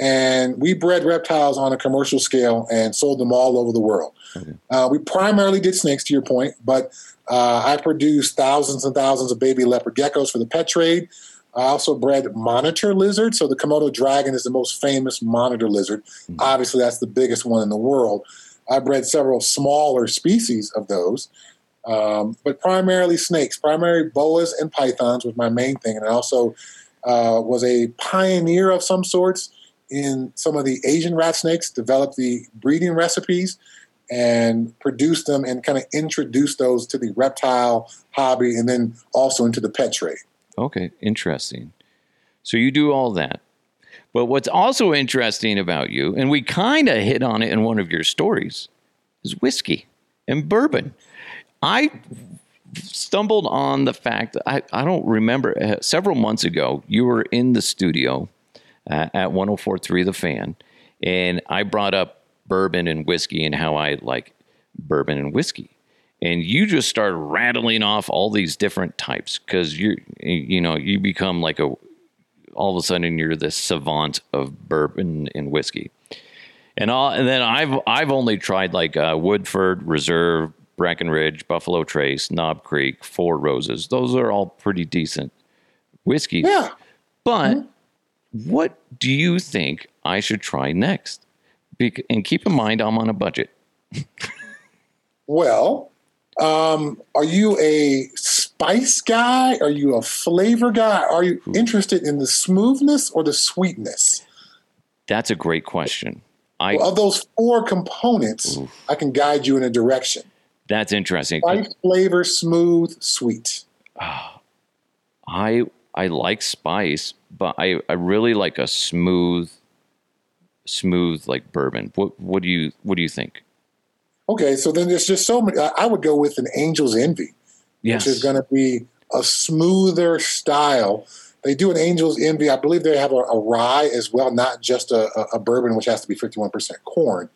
and we bred reptiles on a commercial scale and sold them all over the world. Okay. Uh, we primarily did snakes, to your point, but uh, I produced thousands and thousands of baby leopard geckos for the pet trade. I also bred monitor lizards. So the Komodo dragon is the most famous monitor lizard. Mm-hmm. Obviously, that's the biggest one in the world. I bred several smaller species of those, um, but primarily snakes, primarily boas and pythons was my main thing. And I also uh, was a pioneer of some sorts in some of the Asian rat snakes, developed the breeding recipes and produce them and kind of introduce those to the reptile hobby and then also into the pet trade. Okay, interesting. So you do all that. But what's also interesting about you, and we kind of hit on it in one of your stories, is whiskey and bourbon. I stumbled on the fact I, I don't remember uh, several months ago you were in the studio uh, at 1043 the fan and i brought up bourbon and whiskey and how i like bourbon and whiskey and you just start rattling off all these different types because you you know you become like a all of a sudden you're this savant of bourbon and whiskey and all and then i've i've only tried like uh, woodford reserve Breckenridge, Buffalo Trace, Knob Creek, Four Roses. Those are all pretty decent whiskeys. Yeah. But mm-hmm. What do you think I should try next? Be- and keep in mind, I'm on a budget. well, um, are you a spice guy? Are you a flavor guy? Are you interested in the smoothness or the sweetness? That's a great question. I, well, of those four components, Oof. I can guide you in a direction. That's interesting. Spice flavor, smooth, sweet. I I like spice, but I, I really like a smooth, smooth like bourbon. What what do you what do you think? Okay, so then there's just so many. I would go with an Angel's Envy, yes. which is going to be a smoother style. They do an Angel's Envy. I believe they have a, a rye as well, not just a, a, bourbon, which has to be 51% corn,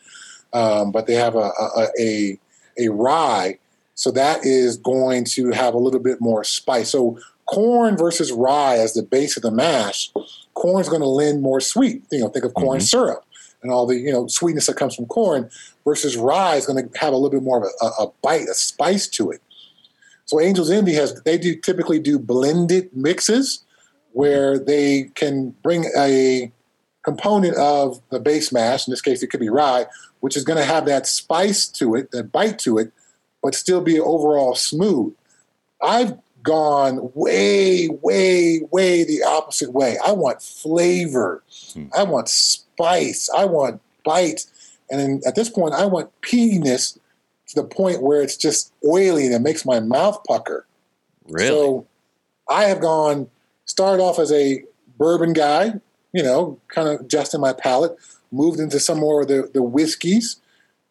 um, but they have a, a a rye. So that is going to have a little bit more spice. So corn versus rye as the base of the mash, corn is going to lend more sweet. You know, think of corn mm-hmm. syrup and all the you know sweetness that comes from corn versus rye is going to have a little bit more of a, a bite, a spice to it. So Angels Envy has they do typically do blended mixes where they can bring a component of the base mash. In this case, it could be rye, which is going to have that spice to it, that bite to it, but still be overall smooth. I've gone way, way, way the opposite way. I want flavor. Hmm. I want spice. I want bite. And then at this point, I want peatiness to the point where it's just oily and it makes my mouth pucker. Really? So I have gone, started off as a bourbon guy, you know, kind of adjusting my palate, moved into some more of the, the whiskeys.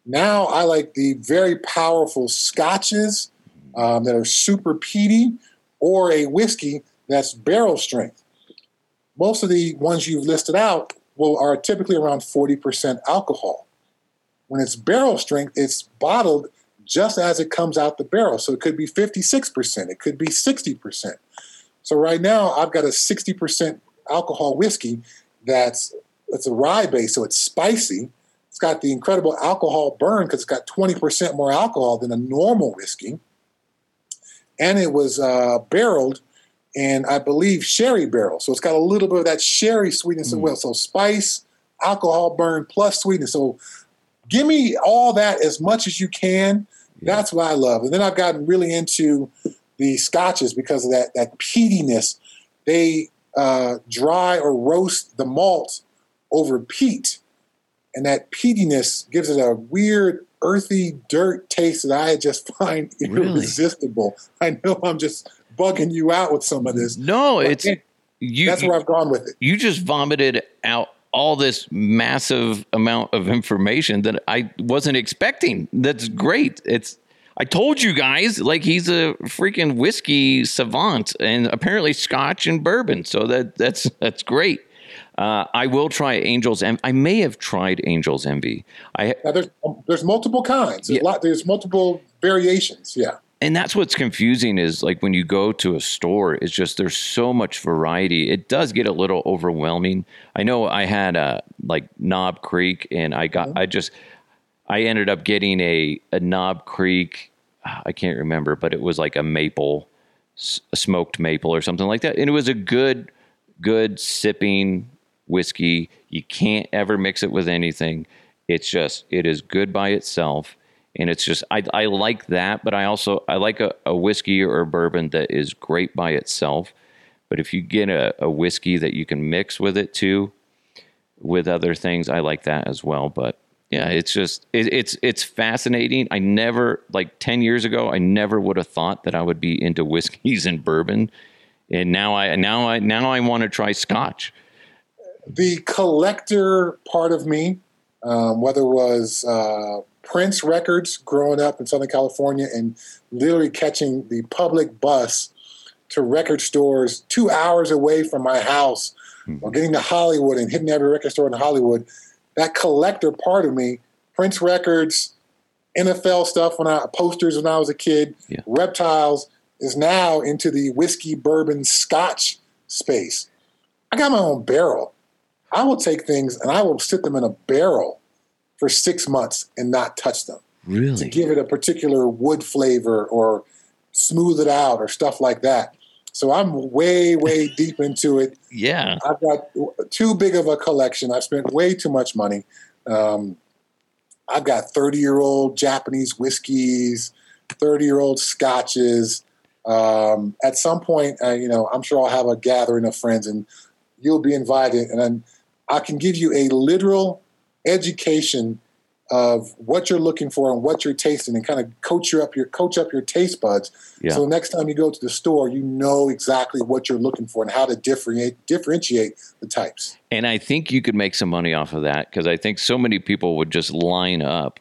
Now I like the very powerful scotches um, that are super peaty or a whiskey that's barrel strength. Most of the ones you've listed out will, are typically around 40% alcohol. When it's barrel strength, it's bottled just as it comes out the barrel. So it could be 56%, it could be 60%. So right now I've got a 60% alcohol whiskey that's it's a rye base, so it's spicy. It's got the incredible alcohol burn because it's got 20% more alcohol than a normal whiskey. And it was uh, barreled in, I believe, sherry barrel. So it's got a little bit of that sherry sweetness mm. as well. So spice, alcohol burn, plus sweetness. So give me all that as much as you can. That's what I love. And then I've gotten really into the scotches because of that that peatiness. They uh, dry or roast the malt over peat. And that peatiness gives it a weird, earthy dirt taste that I just find irresistible. Really? I know I'm just bugging you out with some of this. No, it's you, that's where I've gone with it. You just vomited out all this massive amount of information that I wasn't expecting. That's great. It's I told you guys, like he's a freaking whiskey savant, and apparently Scotch and bourbon. So that that's that's great. Uh, I will try Angels Envy. I may have tried Angels Envy. I now there's there's multiple kinds. There's, yeah. lot, there's multiple variations. Yeah. And that's what's confusing is like when you go to a store, it's just there's so much variety. It does get a little overwhelming. I know I had a like Knob Creek, and I got mm-hmm. I just I ended up getting a, a Knob Creek, I can't remember, but it was like a maple, a smoked maple or something like that. And it was a good, good sipping whiskey. You can't ever mix it with anything. It's just, it is good by itself. And it's just, I, I like that, but I also, I like a, a whiskey or a bourbon that is great by itself. But if you get a, a whiskey that you can mix with it too, with other things, I like that as well. But yeah, it's just it, it's it's fascinating. I never like ten years ago, I never would have thought that I would be into whiskeys and bourbon, and now I now I now I want to try Scotch. The collector part of me, um, whether it was uh, Prince records growing up in Southern California and literally catching the public bus to record stores two hours away from my house mm-hmm. or getting to Hollywood and hitting every record store in Hollywood, that collector part of me, Prince records, NFL stuff when I posters when I was a kid, yeah. reptiles is now into the whiskey, bourbon, scotch space. I got my own barrel. I will take things and I will sit them in a barrel for six months and not touch them. Really? To give it a particular wood flavor or smooth it out or stuff like that. So I'm way, way deep into it. Yeah. I've got too big of a collection. I've spent way too much money. Um, I've got 30 year old Japanese whiskeys, 30 year old scotches. Um, at some point, uh, you know, I'm sure I'll have a gathering of friends and you'll be invited. And then I can give you a literal education of what you're looking for and what you're tasting and kind of coach you up your coach up your taste buds. Yeah. so next time you go to the store you know exactly what you're looking for and how to differentiate differentiate the types. And i think you could make some money off of that because i think so many people would just line up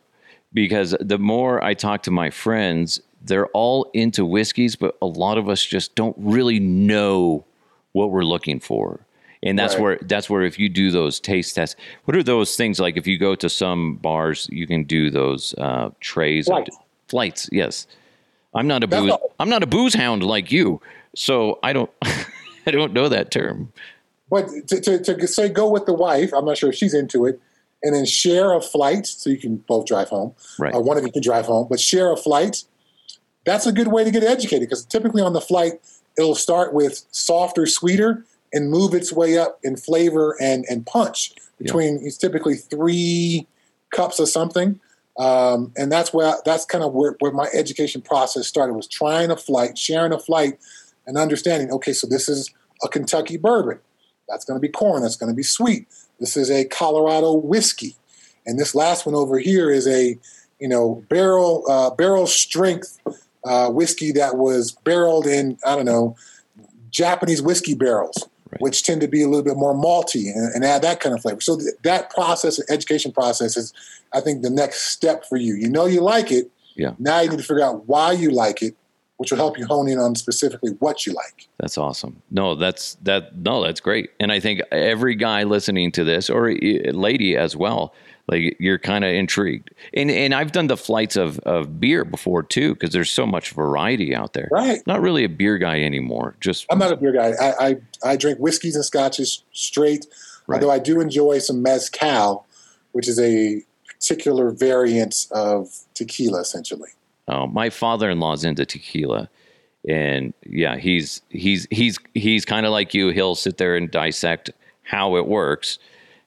because the more i talk to my friends they're all into whiskeys but a lot of us just don't really know what we're looking for and that's right. where that's where if you do those taste tests what are those things like if you go to some bars you can do those uh, trays flights. Of, flights yes i'm not a that's booze all. i'm not a booze hound like you so i don't i don't know that term but to, to, to, say go with the wife i'm not sure if she's into it and then share a flight so you can both drive home right uh, one of you can drive home but share a flight that's a good way to get educated because typically on the flight it'll start with softer sweeter and move its way up in flavor and, and punch between yeah. it's typically three cups of something. Um, and that's where that's kind of where, where my education process started was trying a flight, sharing a flight, and understanding. Okay, so this is a Kentucky bourbon. That's going to be corn. That's going to be sweet. This is a Colorado whiskey, and this last one over here is a you know barrel uh, barrel strength uh, whiskey that was barreled in I don't know Japanese whiskey barrels right. which tend to be a little bit more malty and, and add that kind of flavor. So th- that process, education process, is I think the next step for you. You know you like it. Yeah. Now you need to figure out why you like it, which will help you hone in on specifically what you like. That's awesome. No, that's that. No, that's great. And I think every guy listening to this, or eh, lady as well, like you're kind of intrigued. And and I've done the flights of of beer before too because there's so much variety out there. Right. Not really a beer guy anymore. Just I'm not a beer guy. I I, I drink whiskeys and scotches straight. Right. Although I do enjoy some mezcal, which is a particular variant of tequila, essentially. Oh, my father-in-law's into tequila, and yeah, he's he's he's he's kind of like you. He'll sit there and dissect how it works,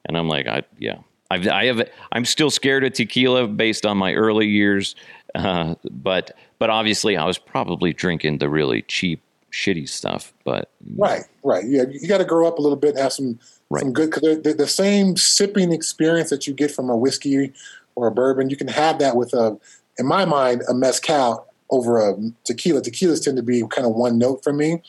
and I'm like, I yeah, I've, I have, I'm still scared of tequila based on my early years, uh, but but obviously I was probably drinking the really cheap, shitty stuff. But right, right, yeah, you got to grow up a little bit and have some right. some good because the, the same sipping experience that you get from a whiskey or a bourbon, you can have that with a, in my mind, a mezcal over a tequila. Tequilas tend to be kind of one note for me.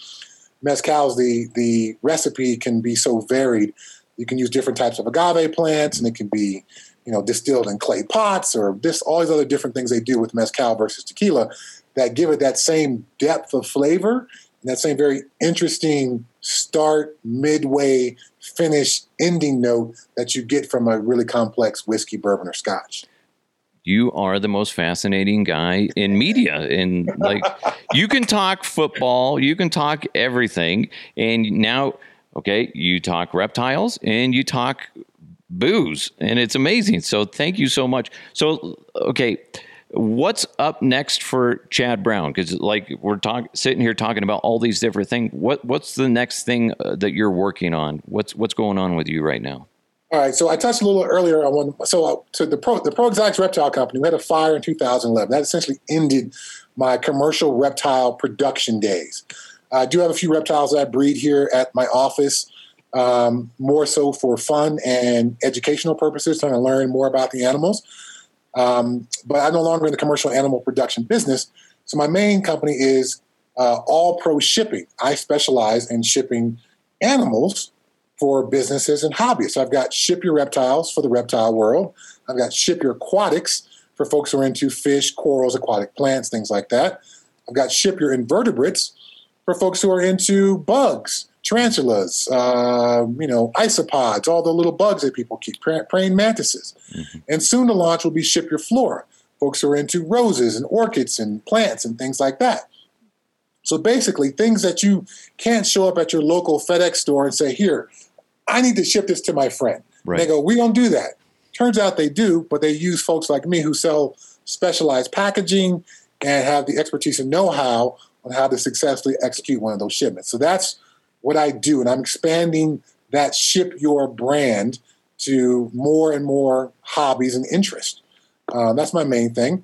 Mezcal's the the recipe can be so varied you can use different types of agave plants, and it can be, you know, distilled in clay pots or this all these other different things they do with mezcal versus tequila that give it that same depth of flavor and that same very interesting start, midway, finish, ending note that you get from a really complex whiskey, bourbon, or scotch. You are the most fascinating guy in media and like you can talk football you can talk everything and now Okay, you talk reptiles and you talk booze, and it's amazing. So thank you so much. So okay, what's up next for Chad Brown? Because like we're talking, sitting here talking about all these different things. What what's the next thing uh, that you're working on? What's what's going on with you right now? All right, so I touched a little earlier on one. So, uh, to the Pro, the Pro Exotics Reptile Company, we had a fire in 2011. That essentially ended my commercial reptile production days. I do have a few reptiles that I breed here at my office. um, more so for fun and educational purposes, trying to learn more about the animals. Um, but I'm no longer in the commercial animal production business. So my main company is uh, All Pro Shipping. I specialize in shipping animals for businesses and hobbyists. So I've got Ship Your Reptiles for the reptile world. I've got Ship Your Aquatics for folks who are into fish, corals, aquatic plants, things like that. I've got Ship Your Invertebrates for folks who are into bugs, tarantulas, uh, you know, isopods, all the little bugs that people keep, praying mantises. Mm-hmm. And soon to launch will be Ship Your Flora, folks who are into roses and orchids and plants and things like that. So basically, things that you can't show up at your local FedEx store and say, here, I need to ship this to my friend. Right. They go, we don't do that. Turns out they do, but they use folks like me who sell specialized packaging and have the expertise and know how on how to successfully execute one of those shipments. So that's what I do. And I'm expanding that ship your brand to more and more hobbies and interests. Uh, that's my main thing.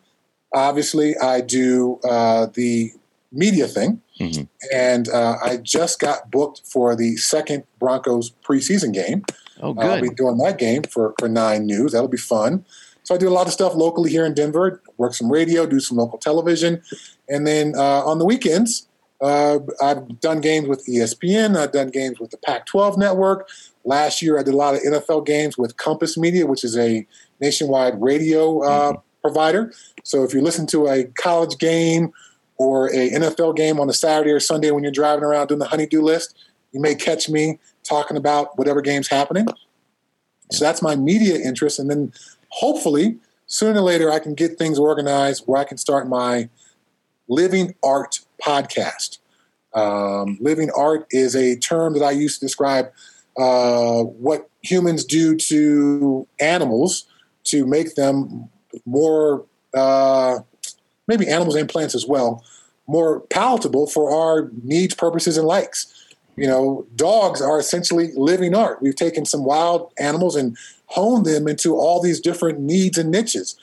Obviously, I do uh, the media thing. Mm-hmm. And uh, I just got booked for the second Broncos preseason game. Oh, good. I'll be doing that game for, for Nine News. That'll be fun. So I do a lot of stuff locally here in Denver, work some radio, do some local television. And then uh, on the weekends, uh, I've done games with ESPN. I've done games with the Pac 12 network. Last year, I did a lot of NFL games with Compass Media, which is a nationwide radio uh, mm-hmm. provider. So if you listen to a college game or a NFL game on a Saturday or Sunday when you're driving around doing the honeydew list, you may catch me talking about whatever game's happening. So that's my media interest. And then hopefully, sooner or later, I can get things organized where I can start my living art podcast. Um, living art is a term that I use to describe uh, what humans do to animals to make them more uh, maybe animals and plants as well, more palatable for our needs, purposes, and likes. You know, dogs are essentially living art. We've taken some wild animals and honed them into all these different needs and niches.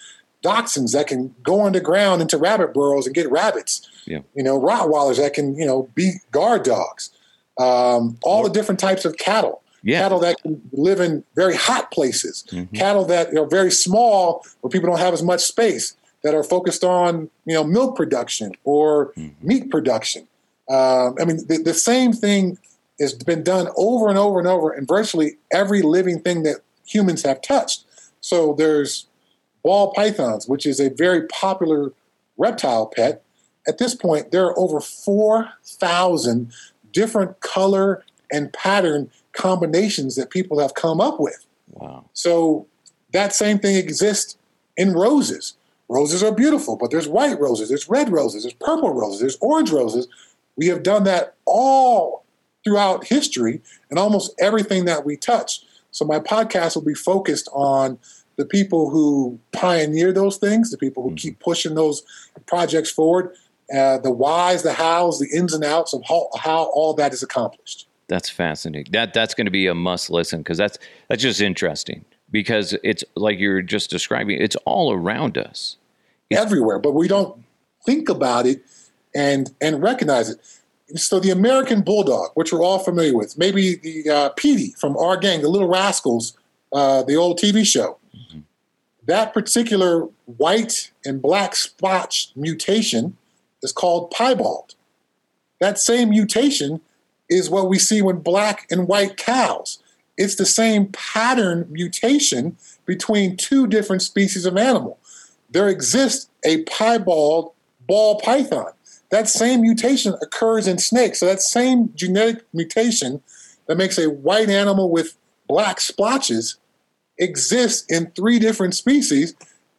Dachshunds that can go underground into rabbit burrows and get rabbits. Yeah. You know, Rottweilers that can, you know, be guard dogs. Um, all the different types of cattle. Yeah. Cattle that can live in very hot places. Mm-hmm. Cattle that are very small where people don't have as much space that are focused on you know milk production or mm-hmm. meat production. Um, I mean, the, the, same thing has been done over and over and over in virtually every living thing that humans have touched. So there's ball pythons, which is a very popular reptile pet. At this point, there are over 4,000 different color and pattern combinations that people have come up with. Wow. So that same thing exists in roses. Roses are beautiful, but there's white roses, there's red roses, there's purple roses, there's orange roses. We have done that all throughout history and almost everything that we touch. So my podcast will be focused on the people who pioneer those things, the people who mm-hmm. keep pushing those projects forward, uh, the whys, the hows, the ins and outs of how, how all that is accomplished. That's fascinating. That that's going to be a must listen because that's that's just interesting because it's like you're just describing. It's all around us everywhere, but we don't think about it and and recognize it. So the American Bulldog, which we're all familiar with, maybe the uh, Petey from our gang, the Little Rascals, uh, the old TV show. Mm-hmm. That particular white and black spot mutation is called piebald. That same mutation is what we see when black and white cows. It's the same pattern mutation between two different species of animal there exists a piebald ball python. That same mutation occurs in snakes. So that same genetic mutation that makes a white animal with black splotches exists in three different species.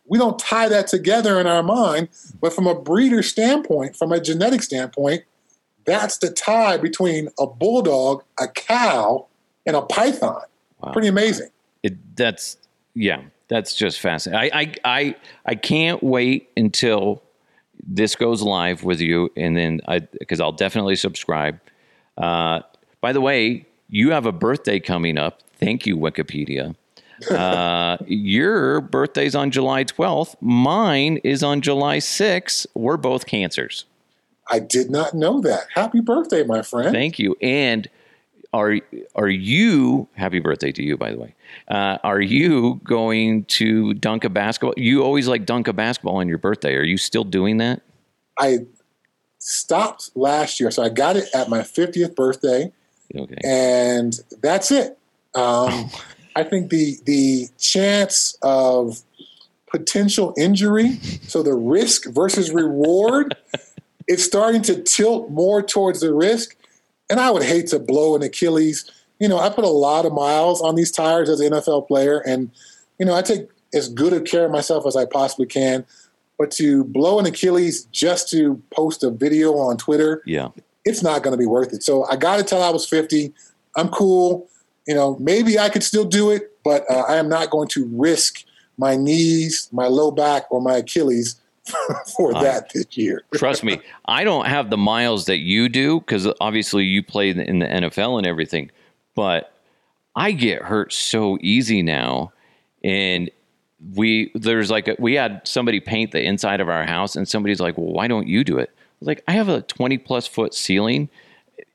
We don't tie that together in our mind, but from a breeder standpoint, from a genetic standpoint, that's the tie between a bulldog, a cow, and a python. Wow. Pretty amazing. It, that's yeah, that's just fascinating. I, I, I, I can't wait until this goes live with you, and then I because I'll definitely subscribe. Uh, by the way, you have a birthday coming up. Thank you, Wikipedia. Uh, your birthday's on July 12th. Mine is on July 6th. We're both cancers. I did not know that. Happy birthday, my friend. Thank you. And are are you happy birthday to you by the way. Uh, are you going to dunk a basketball? You always like dunk a basketball on your birthday. Are you still doing that? I stopped last year, so I got it at my 50th birthday, okay. And that's it. Um, I think the the chance of potential injury, so the risk versus reward, it's starting to tilt more towards the risk. And I would hate to blow an Achilles. You know, I put a lot of miles on these tires as an NFL player, and you know, I take as good a care of myself as I possibly can. But to blow an Achilles just to post a video on Twitter, yeah it's not going to be worth it. So I got it till I was 50. I'm cool. You know, maybe I could still do it, but uh, I am not going to risk my knees, my low back, or my Achilles for that this year. Trust me, I don't have the miles that you do because obviously you play in the NFL and everything, but I get hurt so easy now. And we, there's like, a, we had somebody paint the inside of our house, and somebody's like, well, why don't you do it? I was like, I have a 20 plus foot ceiling.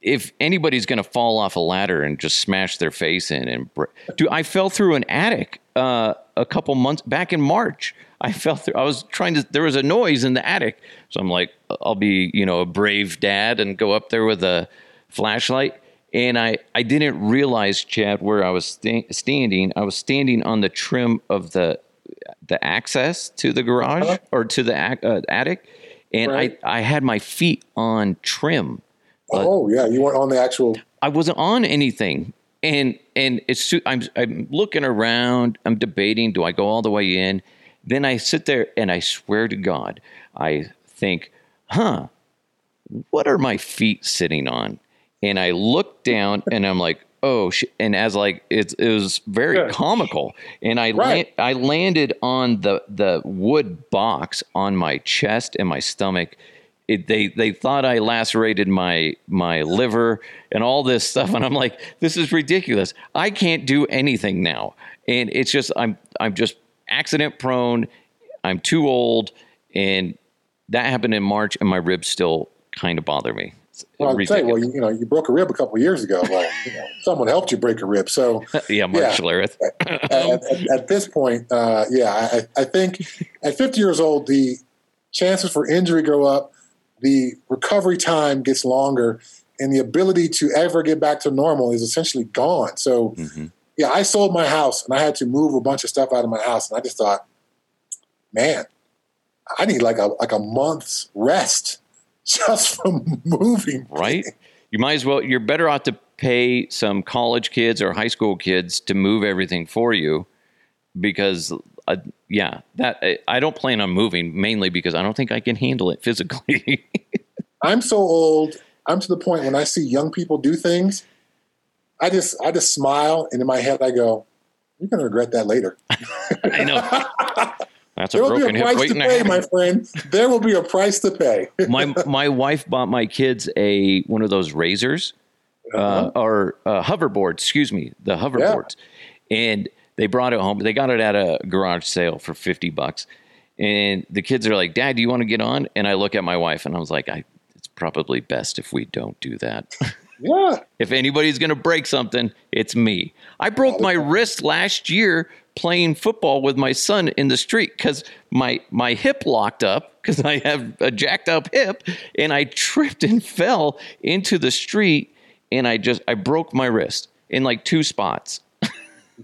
If anybody's going to fall off a ladder and just smash their face in and, br- dude, I fell through an attic uh, a couple months back in March. I fell through. I was trying to. There was a noise in the attic, so I'm like, I'll be, you know, a brave dad and go up there with a flashlight. And I, I didn't realize, Chad, where I was sta- standing. I was standing on the trim of the, the access to the garage Uh-huh. or to the uh, attic, and Right. I, I had my feet on trim. oh yeah, you weren't on the actual. I wasn't on anything. And and it's I'm I'm looking around, I'm debating, do I go all the way in? Then I sit there and I swear to God, I think, huh, what are my feet sitting on? And I look down and I'm like, oh, sh-. and as like it, it was very Yeah. comical. And I Right. la- I landed on the the wood box on my chest and my stomach. It, they they thought I lacerated my my liver and all this stuff, and I'm like, this is ridiculous. I can't do anything now, and it's just I'm I'm just accident prone. I'm too old, and that happened in March, and my ribs still kind of bother me. Well, tell you, well, you, you know, you broke a rib a couple years ago. Well, you know, someone helped you break a rib. So yeah, Mark yeah. At, at, at this point, uh, yeah, I, I think at 50 years old, the chances for injury go up, the recovery time gets longer, and the ability to ever get back to normal is essentially gone. So, Mhm. Yeah, I sold my house and I had to move a bunch of stuff out of my house, and I just thought, man, I need like a like a month's rest just from moving. right? You might as well. You're better off to pay some college kids or high school kids to move everything for you, because uh, yeah, that I, I don't plan on moving mainly because I don't think I can handle it physically. I'm so old. I'm to the point when I see young people do things, I just I just smile, and in my head I go, "You're going to regret that later." I know that's a There will be broken a hip price to pay, my friend. There will be a price to pay. my my wife bought my kids a one of those razors uh, or uh, hoverboards. Excuse me, the hoverboards, and they brought it home. They got it at a garage sale for fifty bucks, and the kids are like, "Dad, do you want to get on?" And I look at my wife, and I was like, "I." It's probably best if we don't do that. yeah, if anybody's going to break something, it's me. I broke my wrist last year playing football with my son in the street because my my hip locked up because I have a jacked up hip, and I tripped and fell into the street, and I just I broke my wrist in like two spots.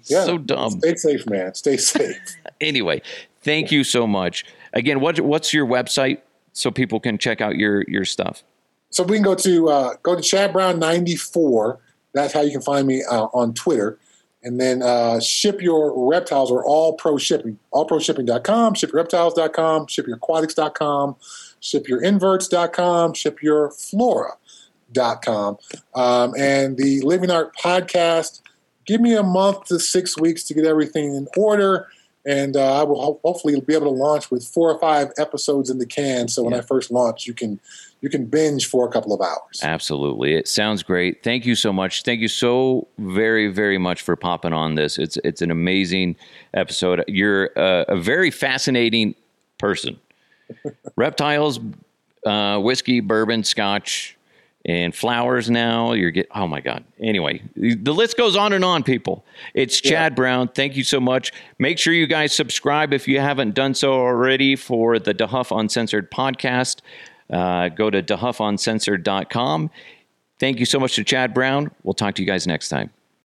yeah. so dumb. Stay safe, man. Stay safe. Anyway, thank you so much. Again, what what's your website so people can check out your your stuff? So we can go to uh, go to Chad Brown ninety four. That's how you can find me uh, on Twitter. And then uh, ship your reptiles or all pro shipping, allproshipping.com, ship your reptiles.com, ship your aquatics.com, ship your inverts.com, ship your flora.com. Um, and the Living Art podcast, give me a month to six weeks to get everything in order. And uh, I will ho- hopefully be able to launch with four or five episodes in the can. So when Yeah. I first launch, you can you can binge for a couple of hours. Absolutely. It sounds great. Thank you so much. Thank you so very, very much for popping on this. It's, it's an amazing episode. You're uh, a very fascinating person. Reptiles, uh, whiskey, bourbon, scotch, and flowers now. You're getting, oh my God. Anyway, the list goes on and on, people. It's Chad yeah. Brown. Thank you so much. Make sure you guys subscribe if you haven't done so already for the DeHuff Uncensored podcast. Uh, go to dehuffuncensored.com. Thank you so much to Chad Brown. We'll talk to you guys next time.